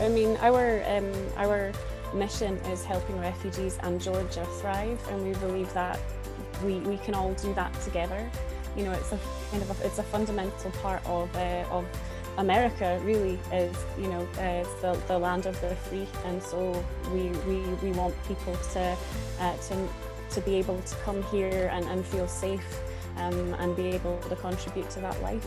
I mean, our um, our mission is helping refugees and Georgia thrive, and we believe that we, we can all do that together. You know, it's a kind of a, it's a fundamental part of uh, of America. Really, is you know uh, the, the land of the free, and so we we, we want people to uh, to to be able to come here and, and feel safe um, and be able to contribute to that life.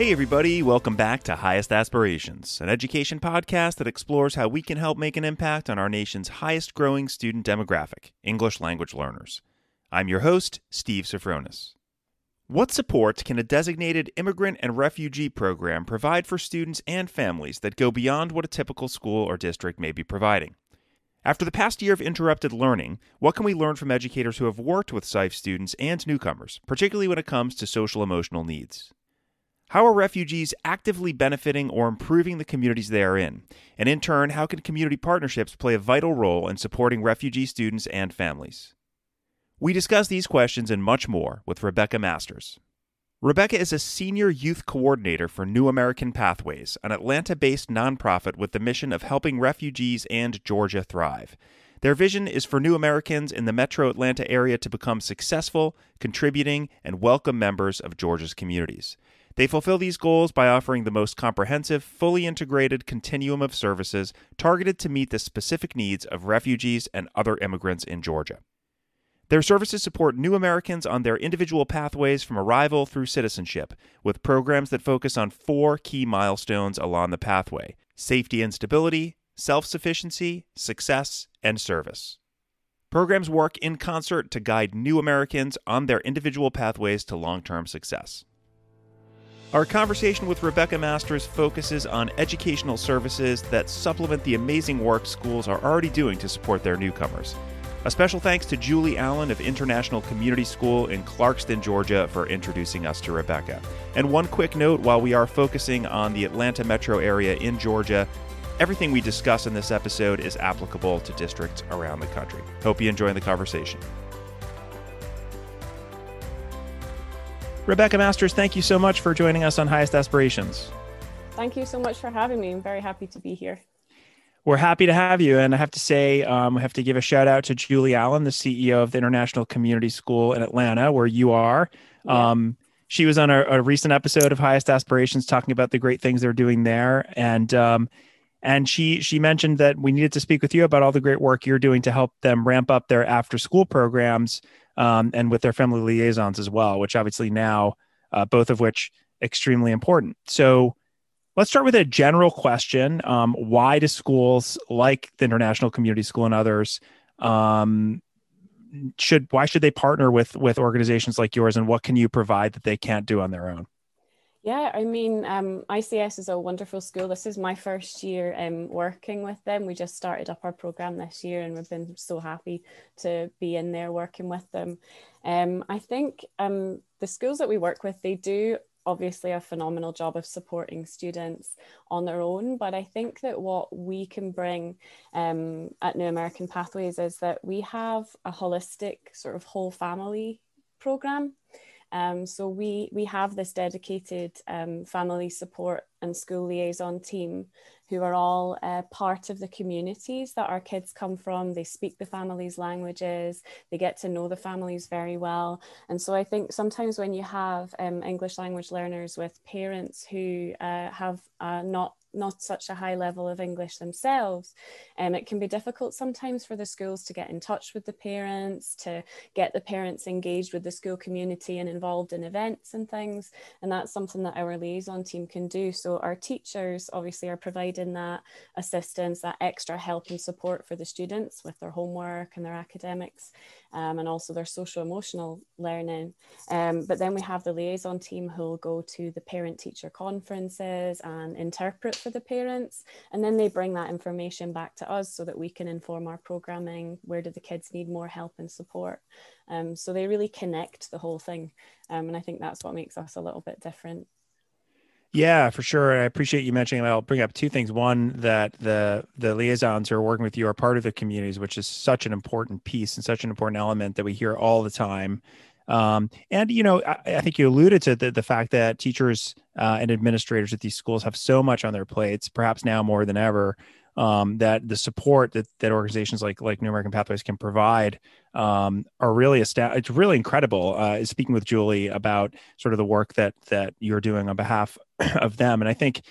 Hey, everybody, welcome back to Highest Aspirations, an education podcast that explores how we can help make an impact on our nation's highest growing student demographic, English language learners. I'm your host, Steve Sofronis. What support can a designated immigrant and refugee program provide for students and families that go beyond what a typical school or district may be providing? After the past year of interrupted learning, what can we learn from educators who have worked with SIFE students and newcomers, particularly when it comes to social emotional needs? How are refugees actively benefiting or improving the communities they are in? And in turn, how can community partnerships play a vital role in supporting refugee students and families? We discuss these questions and much more with Rebecca Masters. Rebecca is a senior youth coordinator for New American Pathways, an Atlanta based nonprofit with the mission of helping refugees and Georgia thrive. Their vision is for new Americans in the metro Atlanta area to become successful, contributing, and welcome members of Georgia's communities. They fulfill these goals by offering the most comprehensive, fully integrated continuum of services targeted to meet the specific needs of refugees and other immigrants in Georgia. Their services support new Americans on their individual pathways from arrival through citizenship, with programs that focus on four key milestones along the pathway safety and stability, self sufficiency, success, and service. Programs work in concert to guide new Americans on their individual pathways to long term success. Our conversation with Rebecca Masters focuses on educational services that supplement the amazing work schools are already doing to support their newcomers. A special thanks to Julie Allen of International Community School in Clarkston, Georgia, for introducing us to Rebecca. And one quick note while we are focusing on the Atlanta metro area in Georgia, everything we discuss in this episode is applicable to districts around the country. Hope you enjoy the conversation. Rebecca Masters, thank you so much for joining us on Highest Aspirations. Thank you so much for having me. I'm very happy to be here. We're happy to have you. And I have to say, um, I have to give a shout out to Julie Allen, the CEO of the International Community School in Atlanta, where you are. Yeah. Um, she was on a, a, recent episode of Highest Aspirations talking about the great things they're doing there. And, um, and she she mentioned that we needed to speak with you about all the great work you're doing to help them ramp up their after school programs um, and with their family liaisons as well, which obviously now, uh, both of which extremely important. So let's start with a general question. Um, why do schools like the International Community School and others um, should why should they partner with with organizations like yours and what can you provide that they can't do on their own? Yeah, I mean, um, ICS is a wonderful school. This is my first year um, working with them. We just started up our program this year, and we've been so happy to be in there working with them. Um, I think um, the schools that we work with, they do obviously a phenomenal job of supporting students on their own. But I think that what we can bring um, at New American Pathways is that we have a holistic sort of whole family program. Um, so we we have this dedicated um, family support and school liaison team who are all uh, part of the communities that our kids come from. They speak the families' languages, they get to know the families very well. And so I think sometimes when you have um, English language learners with parents who uh, have uh, not not such a high level of English themselves, um, it can be difficult sometimes for the schools to get in touch with the parents, to get the parents engaged with the school community and involved in events and things. And that's something that our liaison team can do. So our teachers obviously are providing that assistance, that extra help and support for the students with their homework and their academics um, and also their social emotional learning. Um, but then we have the liaison team who will go to the parent teacher conferences and interpret for the parents. And then they bring that information back to us so that we can inform our programming. Where do the kids need more help and support? Um, so they really connect the whole thing. Um, and I think that's what makes us a little bit different. Yeah, for sure. I appreciate you mentioning. I'll bring up two things. One, that the the liaisons who are working with you are part of the communities, which is such an important piece and such an important element that we hear all the time. Um, and you know, I, I, think you alluded to the, the fact that teachers uh, and administrators at these schools have so much on their plates, perhaps now more than ever. Um, that the support that, that organizations like like New American Pathways can provide um, are really esta- it's really incredible. Uh, speaking with Julie about sort of the work that that you're doing on behalf of them, and I think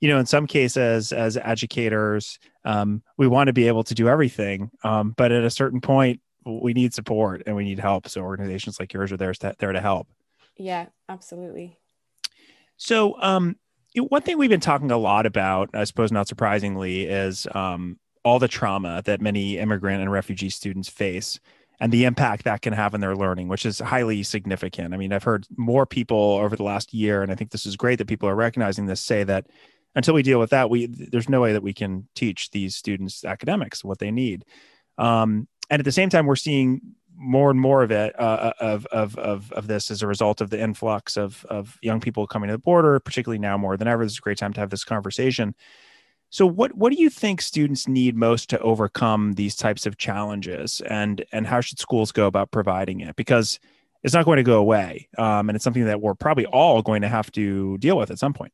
you know in some cases as educators um, we want to be able to do everything um, but at a certain point we need support and we need help. So organizations like yours are there to, there to help. Yeah, absolutely. So, um, one thing we've been talking a lot about, I suppose not surprisingly, is um, all the trauma that many immigrant and refugee students face and the impact that can have on their learning, which is highly significant. I mean, I've heard more people over the last year, and I think this is great that people are recognizing this, say that until we deal with that, we there's no way that we can teach these students academics what they need. Um, and at the same time, we're seeing more and more of it uh, of, of of of this as a result of the influx of of young people coming to the border, particularly now more than ever. This is a great time to have this conversation. So, what what do you think students need most to overcome these types of challenges, and and how should schools go about providing it? Because it's not going to go away, um, and it's something that we're probably all going to have to deal with at some point.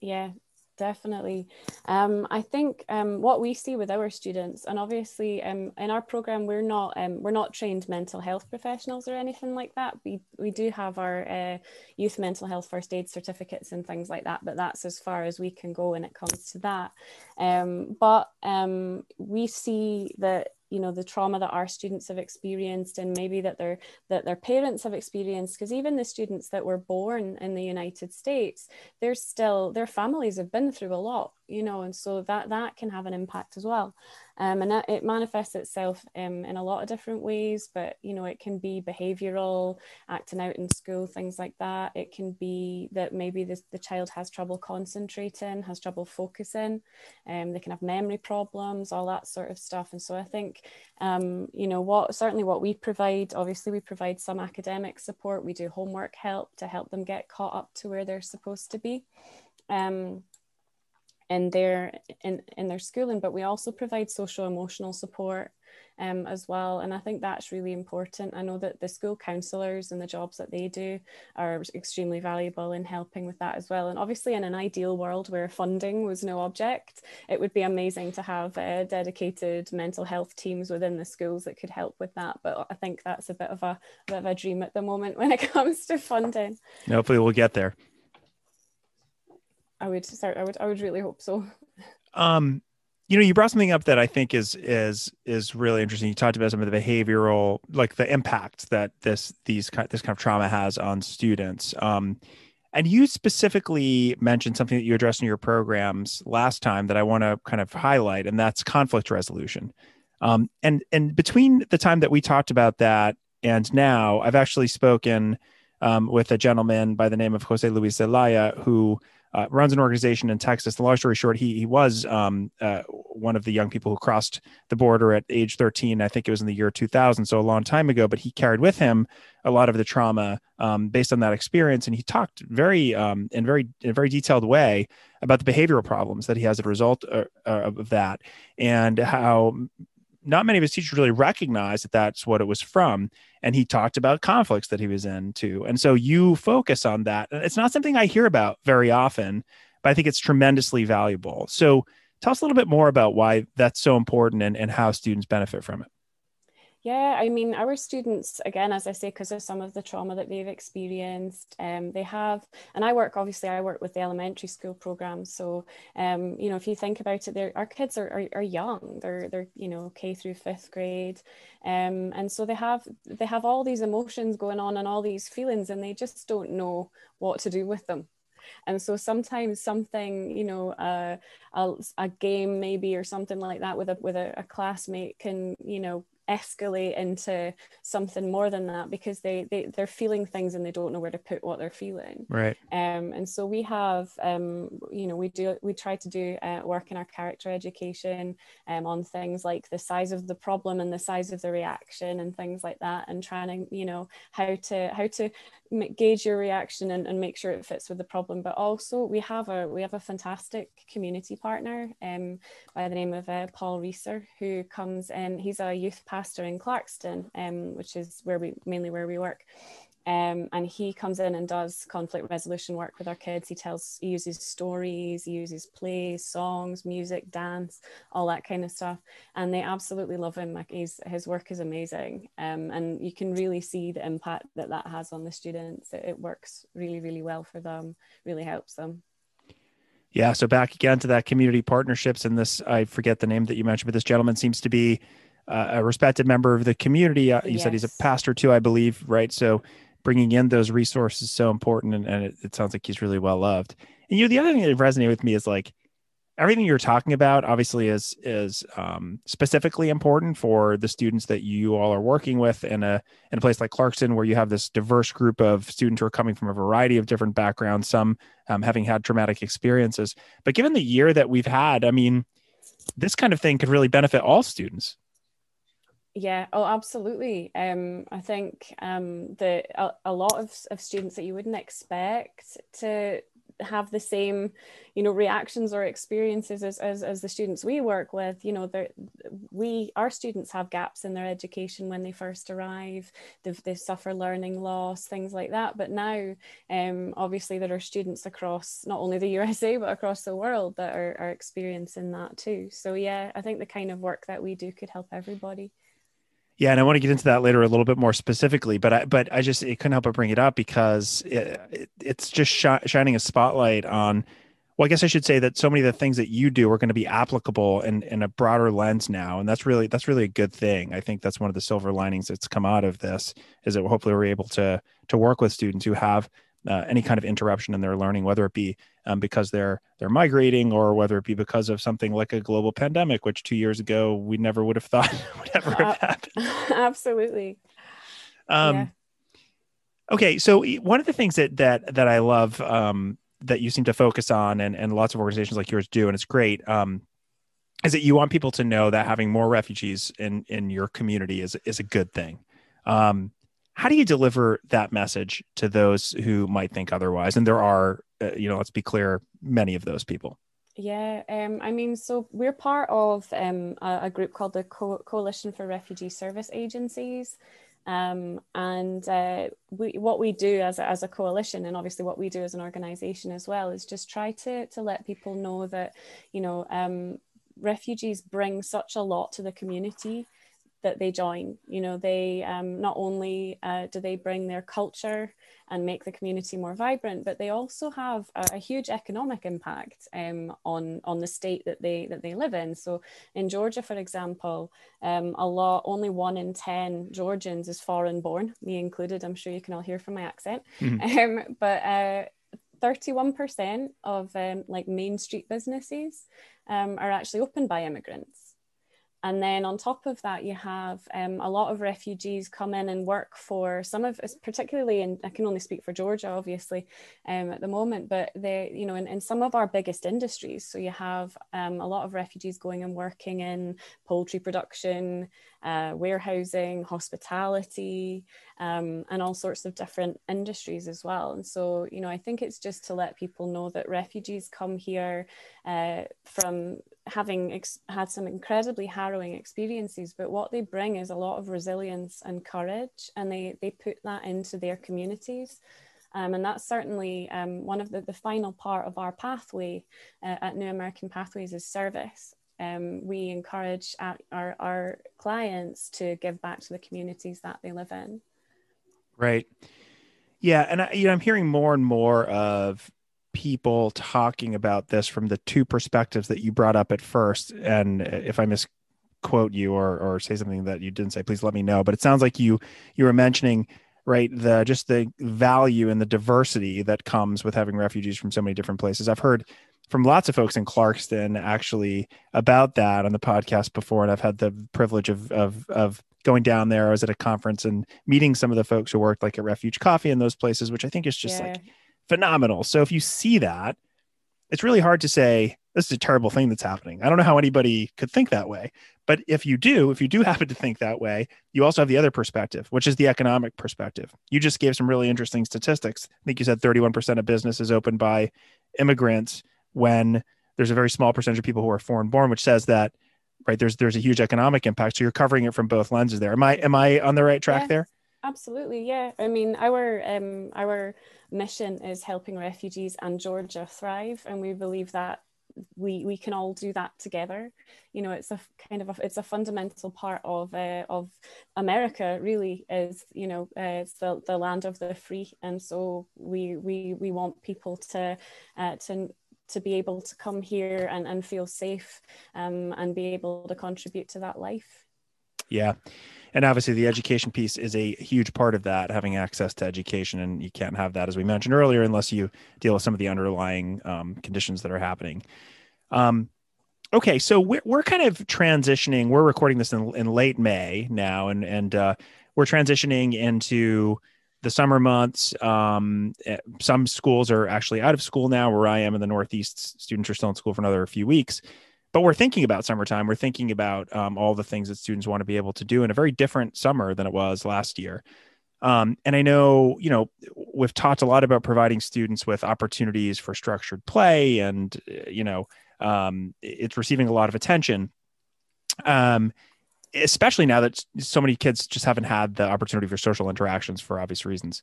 Yeah, definitely. Um, I think um, what we see with our students, and obviously um, in our program, we're not um, we're not trained mental health professionals or anything like that. We we do have our uh, youth mental health first aid certificates and things like that, but that's as far as we can go when it comes to that. Um, but um, we see that you know the trauma that our students have experienced and maybe that their that their parents have experienced because even the students that were born in the united states they're still their families have been through a lot you know and so that that can have an impact as well. Um, and that, it manifests itself um, in a lot of different ways but you know it can be behavioral acting out in school things like that. It can be that maybe the, the child has trouble concentrating has trouble focusing um, they can have memory problems all that sort of stuff. And so i think um, you know what certainly what we provide obviously we provide some academic support. We do homework help to help them get caught up to where they're supposed to be. Um, in their in, in their schooling but we also provide social emotional support um, as well. And i think that's really important. I know that the school counselors and the jobs that they do are extremely valuable in helping with that as well. And obviously in an ideal world where funding was no object it would be amazing to have uh, dedicated mental health teams within the schools that could help with that. But i think that's a bit of a, a bit of a dream at the moment when it comes to funding. Hopefully we'll get there I would start. I would. I would really hope so. Um, you know, you brought something up that I think is is is really interesting. You talked about some of the behavioral, like the impact that this these this kind of trauma has on students. Um, and you specifically mentioned something that you addressed in your programs last time that I want to kind of highlight, and that's conflict resolution. Um, and and between the time that we talked about that and now, I've actually spoken um, with a gentleman by the name of Jose Luis Zelaya who uh, runs an organization in Texas. The long story short, he he was um, uh, one of the young people who crossed the border at age 13. I think it was in the year 2000, so a long time ago. But he carried with him a lot of the trauma um, based on that experience, and he talked very um, in very in a very detailed way about the behavioral problems that he has as a result of, uh, uh, of that, and how not many of his teachers really recognized that that's what it was from. And he talked about conflicts that he was in too. And so you focus on that. It's not something I hear about very often, but I think it's tremendously valuable. So tell us a little bit more about why that's so important and, and how students benefit from it. Yeah, I mean, our students, again, as I say, because of some of the trauma that they've experienced, um, they have, and I work, obviously, I work with the elementary school program. So, um, you know, if you think about it, our kids are, are, are, young, they're, they're, you know, K through fifth grade. Um, and so they have, they have all these emotions going on and all these feelings, and they just don't know what to do with them and so sometimes something you know uh, a, a game maybe or something like that with a with a, a classmate can you know escalate into something more than that because they, they they're feeling things and they don't know where to put what they're feeling. Right. Um and so we have um you know we do we try to do uh, work in our character education um on things like the size of the problem and the size of the reaction and things like that and trying to you know how to how to gauge your reaction and, and make sure it fits with the problem. But also we have a we have a fantastic community partner um by the name of uh, paul reeser who comes in. He's a youth pastor in Clarkston, um, which is where we mainly where we work. Um, and he comes in and does conflict resolution work with our kids. He tells, he uses stories, he uses plays, songs, music, dance, all that kind of stuff. And they absolutely love him. Like he's, his work is amazing. Um, and you can really see the impact that that has on the students. It, it works really, really well for them, really helps them. Yeah. So back again to that community partnerships and this, I forget the name that you mentioned, but this gentleman seems to be uh, a respected member of the community. Uh, you yes. said he's a pastor too, I believe, right? So bringing in those resources is so important and, and it, it, sounds like he's really well loved and you know the other thing that resonated with me is like everything you're talking about obviously is is um, specifically important for the students that you all are working with in a in a place like Clarkston, where you have this diverse group of students who are coming from a variety of different backgrounds some um, having had traumatic experiences but given the year that we've had i mean this kind of thing could really benefit all students yeah, oh, absolutely. Um, I think um, the a, a lot of, of students that you wouldn't expect to have the same you know reactions or experiences as, as, as the students we work with you know we our students have gaps in their education when they first arrive. They they suffer learning loss things like that. But now um, obviously there are students across not only the usa but across the world that are, are experiencing that too. So yeah i think the kind of work that we do could help everybody yeah, and I want to get into that later a little bit more specifically, but I but I just it couldn't help but bring it up because it, it, it's just sh- shining a spotlight on. Well, I guess I should say that so many of the things that you do are going to be applicable in in a broader lens now, and that's really that's really a good thing. I think that's one of the silver linings that's come out of this is that hopefully we're able to to work with students who have uh, any kind of interruption in their learning, whether it be um, because they're they're migrating or whether it be because of something like a global pandemic, which two years ago we never would have thought would ever have happened. Absolutely. Um, yeah. Okay, so one of the things that that that I love um, that you seem to focus on, and and lots of organizations like yours do, and it's great. Um, is that you want people to know that having more refugees in in your community is is a good thing. Um, how do you deliver that message to those who might think otherwise? And there are, uh, you know, let's be clear, many of those people. Yeah, um, I mean, so we're part of um, a, a, group called the Co- Coalition for Refugee Service Agencies. Um, and uh, we, what we do as a, as a coalition, and obviously what we do as an organization as well, is just try to, to let people know that, you know, um, refugees bring such a lot to the community that they join. You know, they um, not only uh, do they bring their culture and make the community more vibrant, but they also have a, a huge economic impact um, on on the state that they that they live in. So in Georgia, for example, um, a lot only one in ten Georgians is foreign born, me included. I'm sure you can all hear from my accent, mm-hmm. Um, but. Uh, 31% of um, like main street businesses um, are actually opened by immigrants and then on top of that, you have um, a lot of refugees come in and work for some of, particularly and I can only speak for Georgia, obviously, um, at the moment, but they, you know, in, in some of our biggest industries. So you have um, a lot of refugees going and working in poultry production, uh, warehousing, hospitality, um, and all sorts of different industries as well. And so, you know, I think it's just to let people know that refugees come here uh, from having ex- had some incredibly harrowing experiences, but what they bring is a lot of resilience and courage, and they they put that into their communities. Um, and that's certainly um, one of the, the final part of our pathway uh, at New American Pathways is service. Um, we encourage our, our, clients to give back to the communities that they live in. Right. Yeah, and I, you know, I'm hearing more and more of people talking about this from the two perspectives that you brought up at first. And if I misquote you or or say something that you didn't say, please let me know. But it sounds like you you were mentioning right the just the value and the diversity that comes with having refugees from so many different places. I've heard from lots of folks in Clarkston actually about that on the podcast before, and I've had the privilege of of of going down there. I was at a conference and meeting some of the folks who worked like at Refuge Coffee in those places, which I think is just yeah. like phenomenal. So if you see that, it's really hard to say this is a terrible thing that's happening. I don't know how anybody could think that way. But if you do, if you do happen to think that way, you also have the other perspective, which is the economic perspective. You just gave some really interesting statistics. I think you said 31% of business is opened by immigrants when there's a very small percentage of people who are foreign born, which says that right? There's there's a huge economic impact. So you're covering it from both lenses there. Am I am I on the right track yes, there? Absolutely, yeah. I mean, our um, our mission is helping refugees and Georgia thrive, and we believe that we we can all do that together you know it's a kind of a, it's a fundamental part of uh, of america really is you know uh, it's the, the land of the free and so we we we want people to uh, to to be able to come here and, and feel safe um, and be able to contribute to that life. Yeah. And obviously, the education piece is a huge part of that, having access to education. And you can't have that, as we mentioned earlier, unless you deal with some of the underlying um, conditions that are happening. Um, okay. So we're, we're kind of transitioning. We're recording this in, in late May now, and, and uh, we're transitioning into the summer months. Um, eh, some schools are actually out of school now. Where I am in the Northeast, students are still in school for another few weeks. But we're thinking about summertime. We're thinking about um, all the things that students want to be able to do in a very different summer than it was last year. Um, and I know, you know, we've talked a lot about providing students with opportunities for structured play, and you know, um, it's receiving a lot of attention. Um, especially now that so many kids just haven't had the opportunity for social interactions for obvious reasons.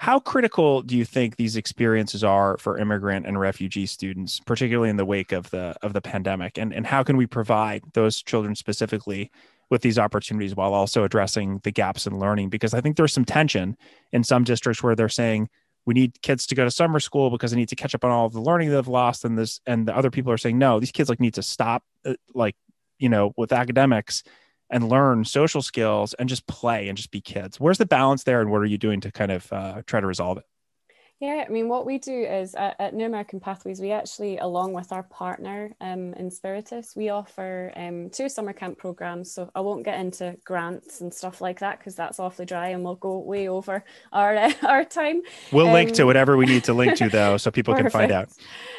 How critical do you think these experiences are for immigrant and refugee students, particularly in the wake of the of the pandemic? And and how can we provide those children specifically with these opportunities while also addressing the gaps in learning? Because I think there's some tension in some districts where they're saying we need kids to go to summer school because they need to catch up on all of the learning they've lost, and this and the other people are saying no, these kids like need to stop, uh, like you know, with academics and learn social skills and just play and just be kids. Where's the balance there, and what are you doing to kind of uh, try to resolve it? Yeah, I mean, what we do is at, at, New American Pathways, we actually, along with our partner um, Inspiritus, we offer um, two summer camp programs. So I won't get into grants and stuff like that because that's awfully dry and we'll go way over our uh, our time. We'll um, link to whatever we need to link to though, so people can find out.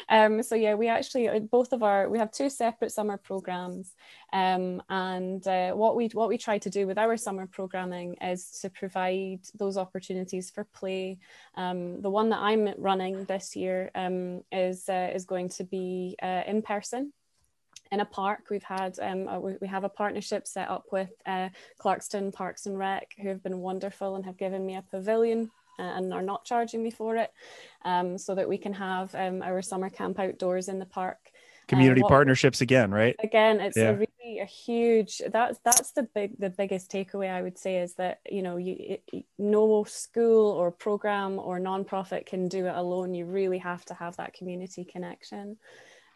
Um, so yeah, we actually uh, both of our we have two separate summer programs, um, and uh, what we what we try to do with our summer programming is to provide those opportunities for play. Um, the one that I'm running this year um, is uh, is going to be uh, in person in a park. We've had um, a, we have a partnership set up with uh, Clarkston Parks and Rec, who have been wonderful and have given me a pavilion uh, and are not charging me for it, um, so that we can have um, our summer camp outdoors in the park. Community partnerships again, right? Again, it's yeah. a really a huge. That's that's the big the biggest takeaway I would say is that you know you no school or program or nonprofit can do it alone. You really have to have that community connection.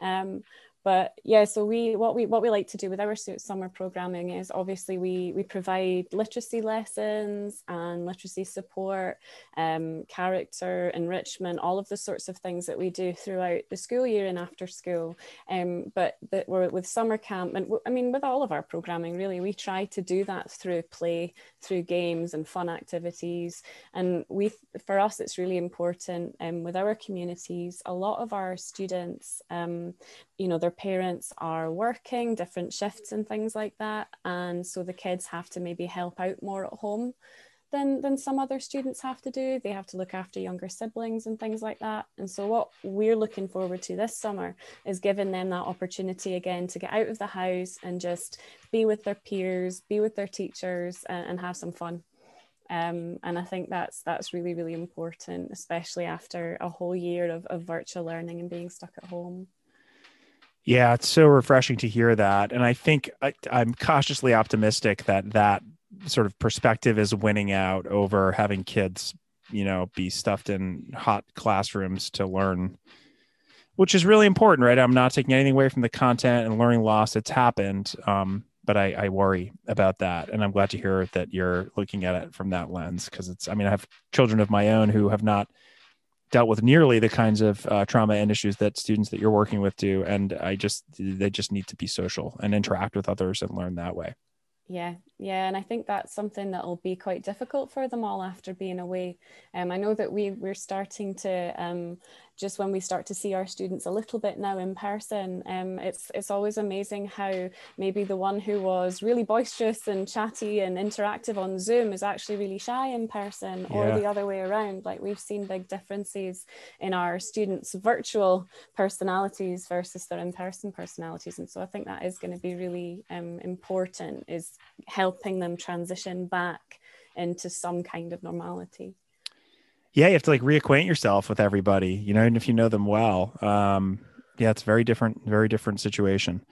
Um, but yeah so we what we what we like to do with our summer programming is obviously we we provide literacy lessons and literacy support um, character enrichment all of the sorts of things that we do throughout the school year and after school. Um, but that we're with summer camp and i mean with all of our programming really we try to do that through play through games and fun activities. And we for us it's really important um, with our communities a lot of our students um, you know their parents are working different shifts and things like that and so the kids have to maybe help out more at home than than some other students have to do. They have to look after younger siblings and things like that. And so what we're looking forward to this summer is giving them that opportunity again to get out of the house and just be with their peers be with their teachers and, and have some fun. Um, and I think that's that's really really important, especially after a whole year of, of virtual learning and being stuck at home. Yeah, it's so refreshing to hear that. And I think I, I'm cautiously optimistic that that sort of perspective is winning out over having kids, you know, be stuffed in hot classrooms to learn, which is really important, right? I'm not taking anything away from the content and learning loss that's happened. Um, but I, I worry about that. And I'm glad to hear that you're looking at it from that lens because it's, I mean, I have children of my own who have not dealt with nearly the kinds of uh, trauma and issues that students that you're working with do and i just they just need to be social and interact with others and learn that way. Yeah yeah and i think that's something that will be quite difficult for them all after being away. Um, i know that we we're starting to um, just when we start to see our students a little bit now in person, um, it's it's always amazing how maybe the one who was really boisterous and chatty and interactive on Zoom is actually really shy in person, or the other way around. Like we've seen big differences in our students' virtual personalities versus their in-person personalities, and so I think that is going to be really um, important is helping them transition back into some kind of normality yeah, you have to like reacquaint yourself with everybody, you know, and if you know them well. Um, yeah, it's very different, very different situation.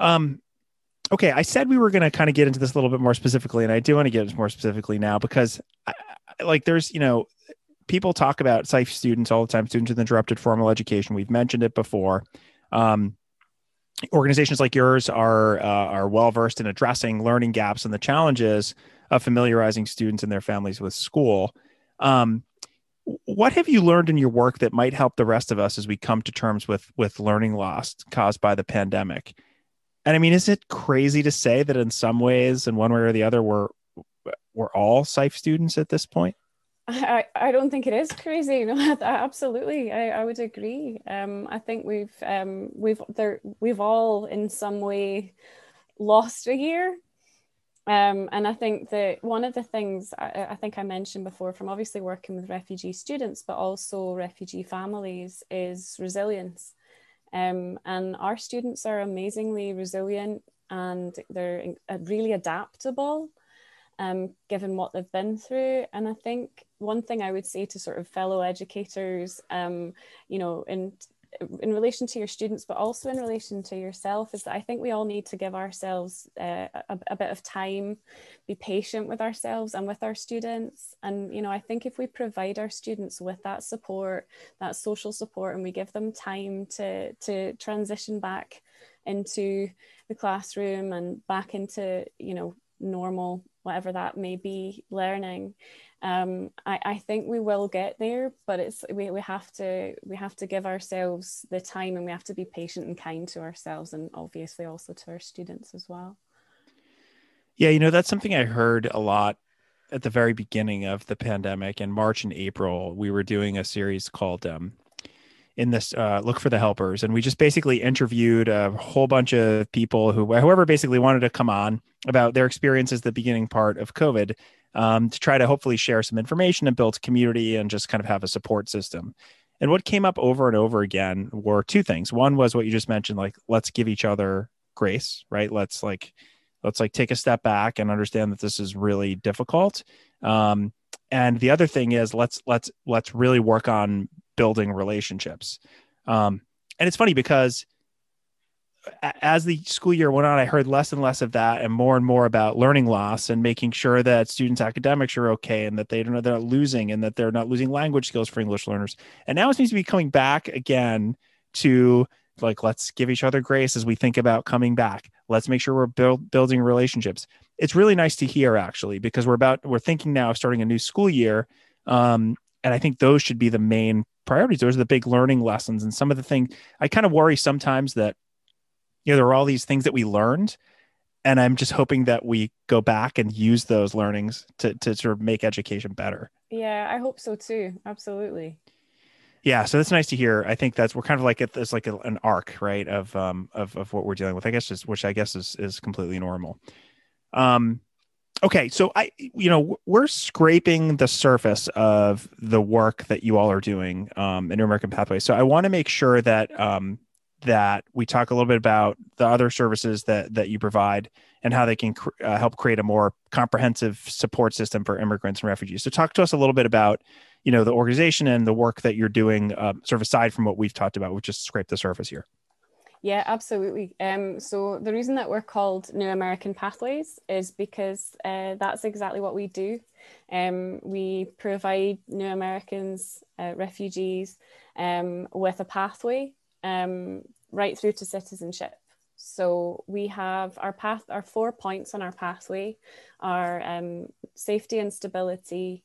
Um, okay, I said we were going to kind of get into this a little bit more specifically, and I do want to get into more specifically now because, I, like, there's you know, people talk about SIFE students all the time, students with interrupted formal education. We've mentioned it before. Um, organizations like yours are uh, are well versed in addressing learning gaps and the challenges of familiarizing students and their families with school. Um, what have you learned in your work that might help the rest of us as we come to terms with with learning loss caused by the pandemic? And I mean, is it crazy to say that in some ways, in one way or the other, we're we're all SIFE students at this point? I, I don't think it is crazy. No, absolutely, I, I would agree. Um, I think we've um, we've there we've all in some way lost a year um, and I think that one of the things I, I, think I mentioned before from obviously working with refugee students, but also refugee families, is resilience. Um, and our students are amazingly resilient and they're really adaptable um, given what they've been through. And I think one thing I would say to sort of fellow educators, um, you know, in in relation to your students, but also in relation to yourself, is that I think we all need to give ourselves uh, a, a, bit of time, be patient with ourselves and with our students. And, you know, I think if we provide our students with that support, that social support, and we give them time to, to transition back into the classroom and back into, you know, normal, whatever that may be, learning, um, I, I think we will get there, but it's we, we have to we have to give ourselves the time and we have to be patient and kind to ourselves and obviously also to our students as well. Yeah, you know, that's something I heard a lot at the very beginning of the pandemic in March and April. We were doing a series called um, in this uh, look for the helpers and we just basically interviewed a whole bunch of people who whoever basically wanted to come on about their experiences the beginning part of covid um, to try to hopefully share some information and build community and just kind of have a support system. And what came up over and over again were two things. One was what you just mentioned, like let's give each other grace, right? Let's like let's like take a step back and understand that this is really difficult. Um, and the other thing is let's let's let's really work on building relationships. Um, and it's funny because as the school year went on, I heard less and less of that and more and more about learning loss and making sure that students' academics are okay and that they don't they're not losing and that they're not losing language skills for English learners. And now it seems to be coming back again to like let's give each other grace as we think about coming back. Let's make sure we're build, building relationships. It's really nice to hear actually because we're about we're thinking now of starting a new school year, um, and I think those should be the main priorities. Those are the big learning lessons. And some of the things I kind of worry sometimes that you know there are all these things that we learned and i'm just hoping that we go back and use those learnings to, to sort of make education better. Yeah i hope so too. Absolutely. Yeah so that's nice to hear. I think that's we're kind of like at this like a, an arc right of um of, of what we're dealing with i guess just which i guess is is completely normal. Um okay so i you know we're scraping the surface of the work that you all are doing um in american pathways so i want to make sure that um that we talk a little bit about the other services that that you provide and how they can cr- uh, help create a more comprehensive support system for immigrants and refugees. So, talk to us a little bit about you know the organization and the work that you're doing, uh, sort of aside from what we've talked about. We've just scraped the surface here. Yeah, absolutely. Um, so the reason that we're called New American Pathways is because uh, that's exactly what we do. Um, we provide New Americans, uh, refugees, um, with a pathway um, right through to citizenship. So we have our path, our four points on our pathway are um, safety and stability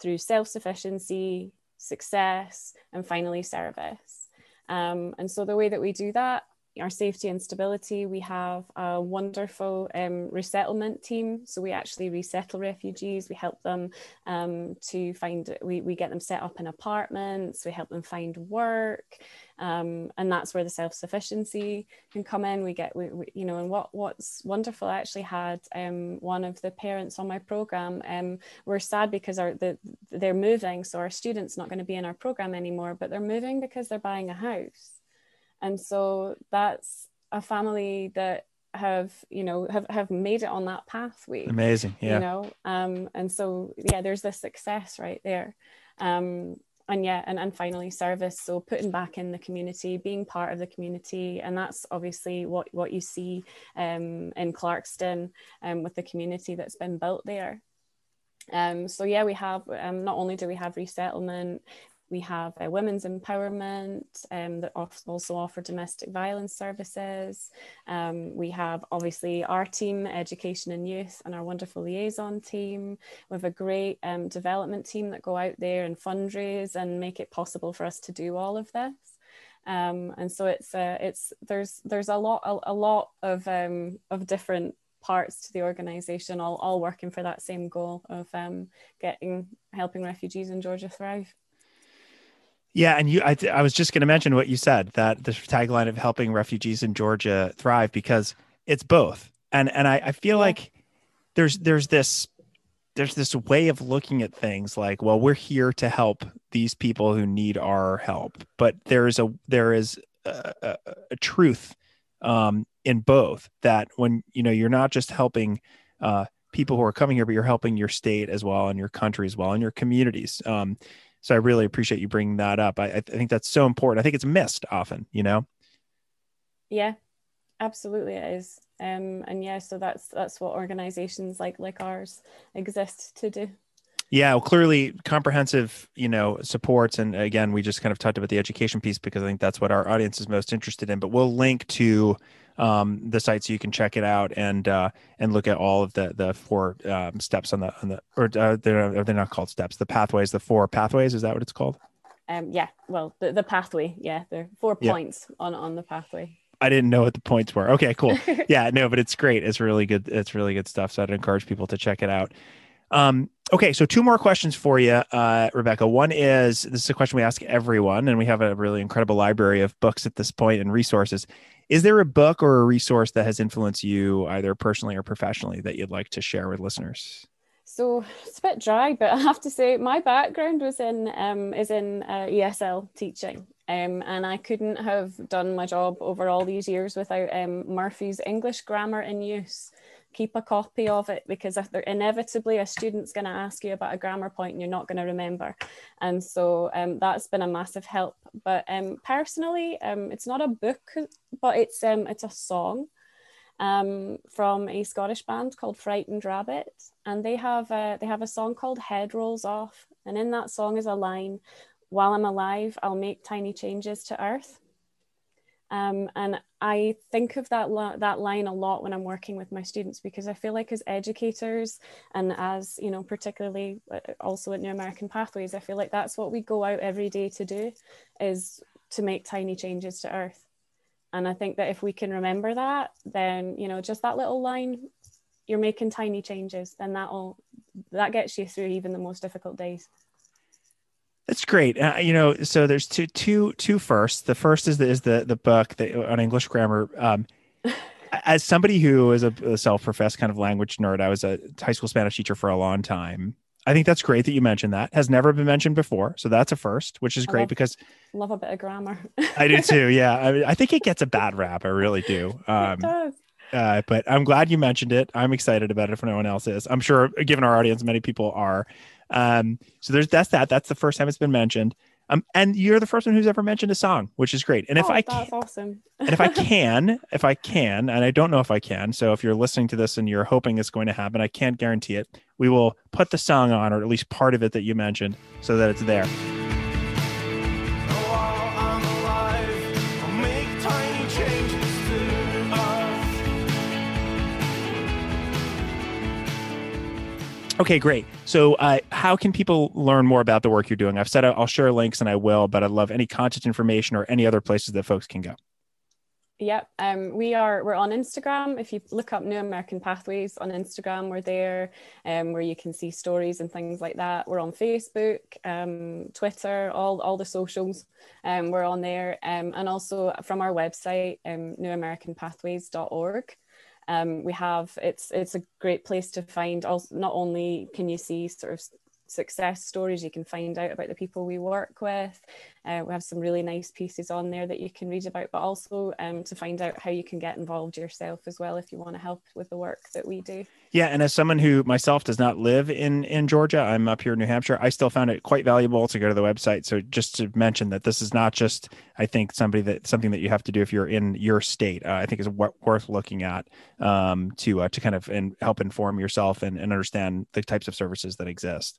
through self-sufficiency, success, and finally service. Um, and so the way that we do that, our safety and stability, we have a wonderful um, resettlement team. So we actually resettle refugees. We help them um, to find, we, we get them set up in apartments. We help them find work. Um, and that's where the self-sufficiency can come in. We get, we, we, you know, and what what's wonderful. I actually had um, one of the parents on my program. Um, we're sad because our the, they're moving, so our students not going to be in our program anymore. But they're moving because they're buying a house, and so that's a family that have you know have have made it on that pathway amazing yeah. you know? Um and so yeah there's this success right there. Um and yeah and, and finally service. So putting back in the community being part of the community. And that's obviously what what you see um, in clarkston um, with the community that's been built there. Um, so yeah we have um, not only do we have resettlement we have uh, women's empowerment um, that also offer domestic violence services. Um, we have obviously our team, education and youth, and our wonderful liaison team. We have a great um, development team that go out there and fundraise and make it possible for us to do all of this. Um, and so it's uh, it's there's there's a lot a, a lot of um, of different parts to the organization all, all working for that same goal of um, getting helping refugees in Georgia thrive. Yeah, and you, I, I was just going to mention what you said that the tagline of helping refugees in Georgia thrive because it's both, and and I, I feel like there's there's this there's this way of looking at things like, well, we're here to help these people who need our help, but there is a there is a, a, a truth um, in both that when you know you're not just helping uh, people who are coming here, but you're helping your state as well and your country as well and your communities. Um, so I really appreciate you bringing that up. I, I think that's so important. I think it's missed often, you know? Yeah, absolutely it is. Um, and yeah, so that's that's what organizations like like ours exist to do. Yeah, well, clearly comprehensive, you know, supports. And again, we just kind of talked about the education piece because I think that's what our audience is most interested in. But we'll link to um, the site so you can check it out and uh, and look at all of the the four um, steps on the on the or uh, they're they're not called steps the pathways the four pathways is that what it's called um yeah well the, the pathway yeah there are four yeah. points on on the pathway I didn't know what the points were. Okay, cool. Yeah, no, but it's great. It's really good. It's really good stuff. So I'd encourage people to check it out. Um, okay, so two more questions for you, uh, Rebecca. One is this is a question we ask everyone, and we have a really incredible library of books at this point and resources. Is there a book or a resource that has influenced you either personally or professionally that you'd like to share with listeners? So it's a bit dry, but I have to say my background was in um, is in uh, ESL teaching, um, and I couldn't have done my job over all these years without um, Murphy's English Grammar in Use keep a copy of it because if they're inevitably a student's going to ask you about a grammar point and you're not going to remember. And so um, that's been a massive help. But um, personally um, it's not a book but it's um, it's a song um, from a Scottish band called Frightened Rabbit. And they have a, they have a song called Head Rolls Off. And in that song is a line while I'm alive I'll make tiny changes to earth um, and I think of that that line a lot when I'm working with my students because I feel like as educators and as you know, particularly uh, also at New American Pathways, I feel like that's what we go out every day to do, is to make tiny changes to Earth. And I think that if we can remember that, then you know, just that little line, you're making tiny changes, then that'll that gets you through even the most difficult days. That's great. Uh, you know, so there's two, two, two first. The first is the is the the book that, on English grammar. Um, as somebody who is a, a self-professed kind of language nerd, I was a high school Spanish teacher for a long time. I think that's great that you mentioned that. Has never been mentioned before, so that's a first, which is great love, because love a bit of grammar. I do too. Yeah, I, mean, I think it gets a bad rap. I really do. Um, it does. Uh, but I'm glad you mentioned it. I'm excited about it if no one else is. I'm sure, given our audience, many people are. Um, so there's that's that. That's the first time it's been mentioned. Um, and you're the first one who's ever mentioned a song, which is great. And if oh, I can, awesome. and if I can, if I can, and I don't know if I can, so if you're listening to this and you're hoping it's going to happen, I can't guarantee it. We will put the song on, or at least part of it that you mentioned, so that it's there. Okay, great. So, uh, how can people learn more about the work you're doing? I've said I'll share links and I will, but I'd love any content information or any other places that folks can go. Yep. Um, we are we're on Instagram. If you look up New American Pathways on Instagram, we're there, um, where you can see stories and things like that. We're on Facebook, um, Twitter, all all the socials. Um, we're on there, um, and also from our website, um, newamericanpathways.org. Um, we have it's it's a great place to find. Also, not only can you see sort of success stories. You can find out about the people we work with. Uh, we have some really nice pieces on there that you can read about, but also um, to find out how you can get involved yourself as well if you want to help with the work that we do. Yeah, and as someone who myself does not live in in Georgia, I'm up here in New Hampshire. I still found it quite valuable to go to the website. So just to mention that this is not just, I think, somebody that something that you have to do if you're in your state. Uh, I think is w- worth looking at um, to uh, to kind of and help inform yourself and, and understand the types of services that exist.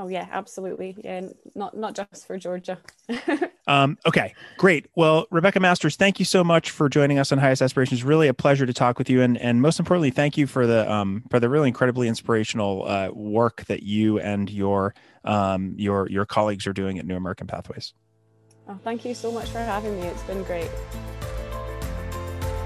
Oh yeah, absolutely. Yeah, not not just for Georgia. um, okay, great. Well, Rebecca Masters, thank you so much for joining us on Highest Aspirations. Really a pleasure to talk with you, and and most importantly, thank you for the um, for the really incredibly inspirational uh, work that you and your um, your your colleagues are doing at New American Pathways. Oh, thank you so much for having me. It's been great.